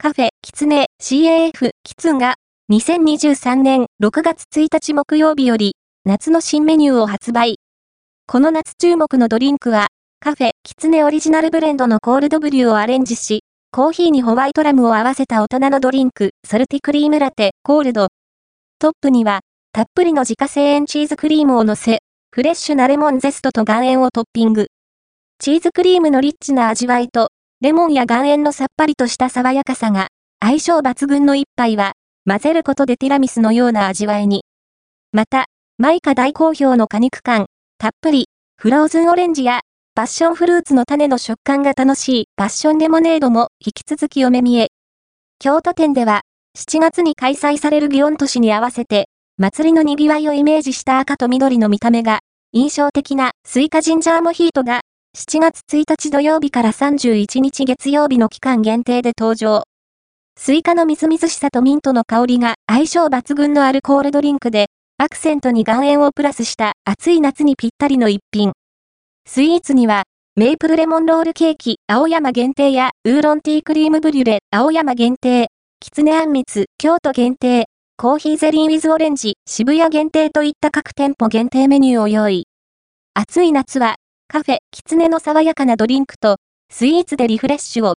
カフェ、キツネ、CAF、キツンが、2023年6月1日木曜日より、夏の新メニューを発売。この夏注目のドリンクは、カフェ、キツネオリジナルブレンドのコールドブリューをアレンジし、コーヒーにホワイトラムを合わせた大人のドリンク、ソルティクリームラテ、コールド。トップには、たっぷりの自家製塩チーズクリームを乗せ、フレッシュなレモンゼストと岩塩をトッピング。チーズクリームのリッチな味わいと、レモンや岩塩のさっぱりとした爽やかさが、相性抜群の一杯は、混ぜることでティラミスのような味わいに。また、マイカ大好評の果肉感、たっぷり、フローズンオレンジや、パッションフルーツの種の食感が楽しいパッションレモネードも引き続きお目見え。京都店では、7月に開催される祇園都市に合わせて、祭りの賑わいをイメージした赤と緑の見た目が、印象的なスイカジンジャーモヒートが7月1日土曜日から31日月曜日の期間限定で登場。スイカのみずみずしさとミントの香りが相性抜群のアルコールドリンクで、アクセントに岩塩をプラスした暑い夏にぴったりの一品。スイーツには、メープルレモンロールケーキ、青山限定や、ウーロンティークリームブリュレ、青山限定、きつねあんみつ、京都限定、コーヒーゼリーウィズオレンジ、渋谷限定といった各店舗限定メニューを用意。暑い夏は、カフェ、キツネの爽やかなドリンクと、スイーツでリフレッシュを、